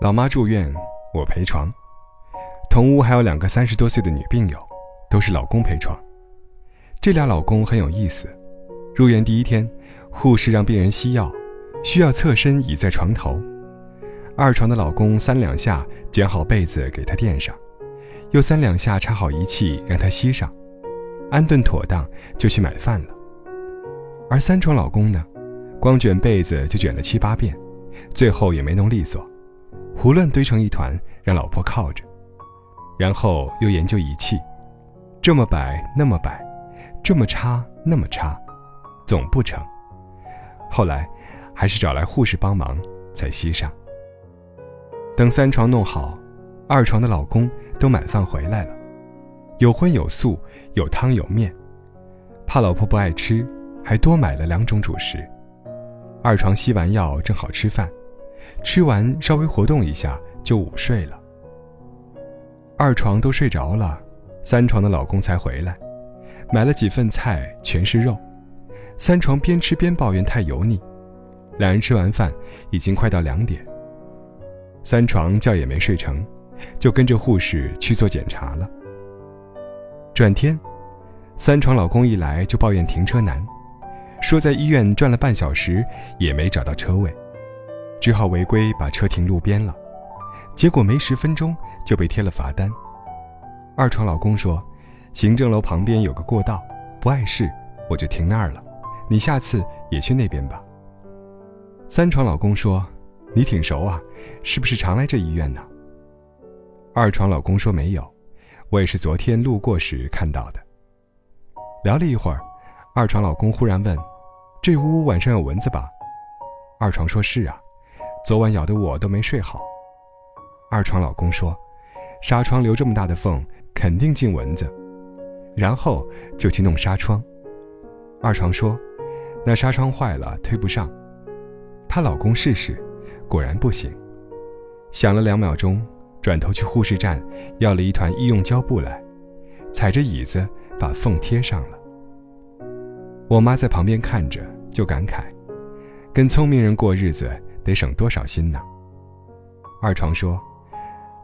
老妈住院，我陪床。同屋还有两个三十多岁的女病友，都是老公陪床。这俩老公很有意思。入院第一天，护士让病人吸药，需要侧身倚在床头。二床的老公三两下卷好被子给她垫上，又三两下插好仪器让她吸上，安顿妥当就去买饭了。而三床老公呢，光卷被子就卷了七八遍，最后也没弄利索，胡乱堆成一团让老婆靠着，然后又研究仪器，这么摆那么摆，这么插那么插，总不成。后来还是找来护士帮忙才吸上。等三床弄好，二床的老公都买饭回来了，有荤有素，有汤有面，怕老婆不爱吃。还多买了两种主食。二床吸完药正好吃饭，吃完稍微活动一下就午睡了。二床都睡着了，三床的老公才回来，买了几份菜，全是肉。三床边吃边抱怨太油腻。两人吃完饭已经快到两点。三床觉也没睡成，就跟着护士去做检查了。转天，三床老公一来就抱怨停车难。说在医院转了半小时也没找到车位，只好违规把车停路边了，结果没十分钟就被贴了罚单。二床老公说，行政楼旁边有个过道，不碍事，我就停那儿了，你下次也去那边吧。三床老公说，你挺熟啊，是不是常来这医院呢？二床老公说没有，我也是昨天路过时看到的。聊了一会儿。二床老公忽然问：“这屋晚上有蚊子吧？”二床说是啊，昨晚咬得我都没睡好。二床老公说：“纱窗留这么大的缝，肯定进蚊子。”然后就去弄纱窗。二床说：“那纱窗坏了，推不上。”她老公试试，果然不行。想了两秒钟，转头去护士站要了一团医用胶布来，踩着椅子把缝贴上了。我妈在旁边看着，就感慨：“跟聪明人过日子得省多少心呢？”二床说：“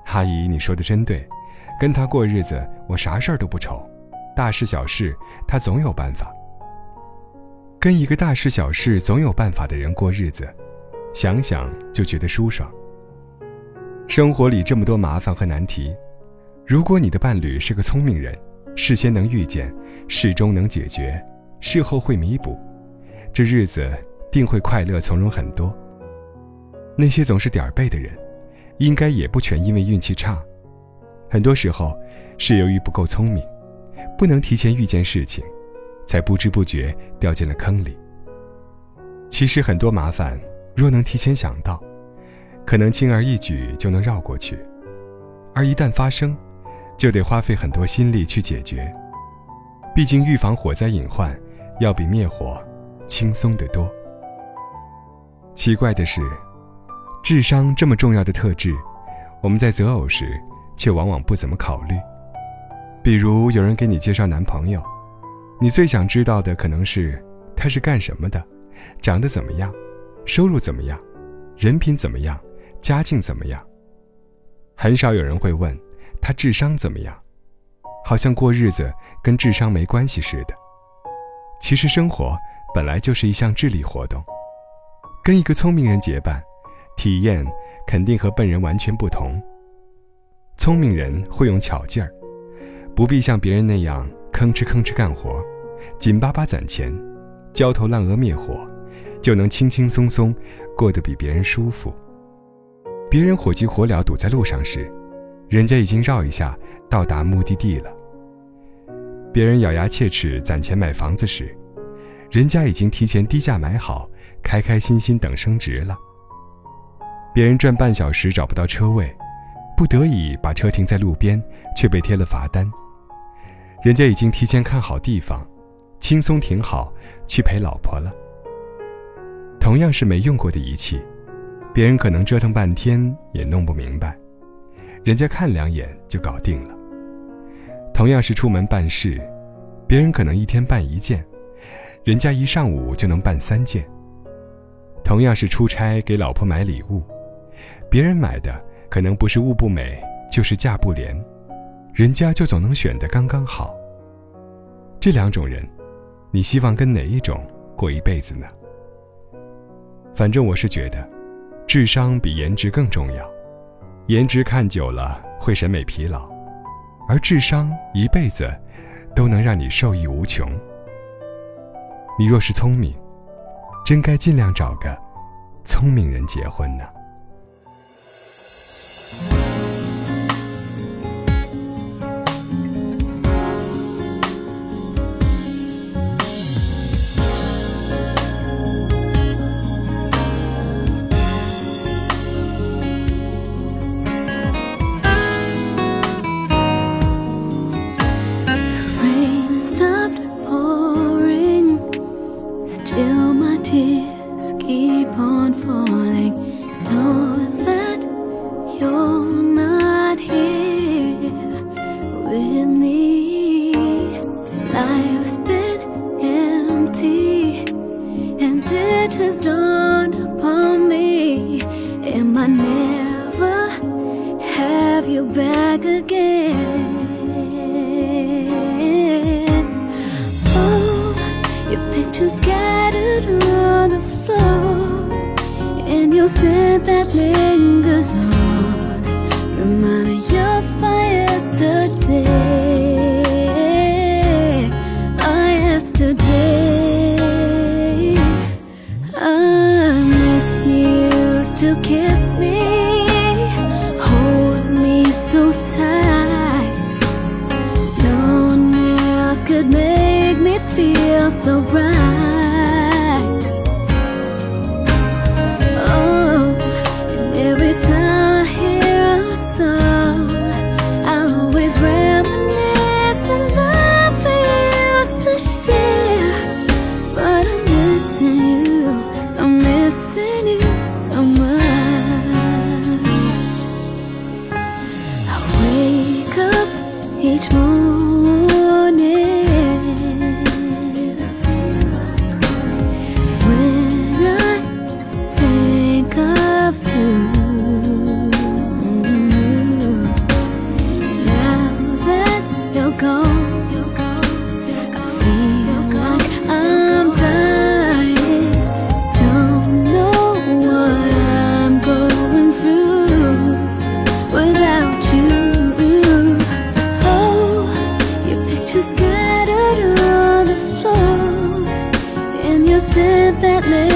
阿姨，你说的真对，跟他过日子，我啥事儿都不愁，大事小事他总有办法。跟一个大事小事总有办法的人过日子，想想就觉得舒爽。生活里这么多麻烦和难题，如果你的伴侣是个聪明人，事先能预见，事中能解决。”事后会弥补，这日子定会快乐从容很多。那些总是点儿背的人，应该也不全因为运气差，很多时候是由于不够聪明，不能提前预见事情，才不知不觉掉进了坑里。其实很多麻烦，若能提前想到，可能轻而易举就能绕过去；而一旦发生，就得花费很多心力去解决。毕竟预防火灾隐患。要比灭火轻松得多。奇怪的是，智商这么重要的特质，我们在择偶时却往往不怎么考虑。比如有人给你介绍男朋友，你最想知道的可能是他是干什么的，长得怎么样，收入怎么样，人品怎么样，家境怎么样。很少有人会问他智商怎么样，好像过日子跟智商没关系似的。其实生活本来就是一项智力活动，跟一个聪明人结伴，体验肯定和笨人完全不同。聪明人会用巧劲儿，不必像别人那样吭哧吭哧干活，紧巴巴攒钱，焦头烂额灭火，就能轻轻松松过得比别人舒服。别人火急火燎堵在路上时，人家已经绕一下到达目的地了。别人咬牙切齿攒钱买房子时，人家已经提前低价买好，开开心心等升值了。别人转半小时找不到车位，不得已把车停在路边，却被贴了罚单。人家已经提前看好地方，轻松停好去陪老婆了。同样是没用过的仪器，别人可能折腾半天也弄不明白，人家看两眼就搞定了。同样是出门办事，别人可能一天办一件，人家一上午就能办三件。同样是出差给老婆买礼物，别人买的可能不是物不美，就是价不廉，人家就总能选得刚刚好。这两种人，你希望跟哪一种过一辈子呢？反正我是觉得，智商比颜值更重要。颜值看久了会审美疲劳，而智商一辈子都能让你受益无穷。你若是聪明，真该尽量找个聪明人结婚呢。Bye. have you back again. Feel so bright. madness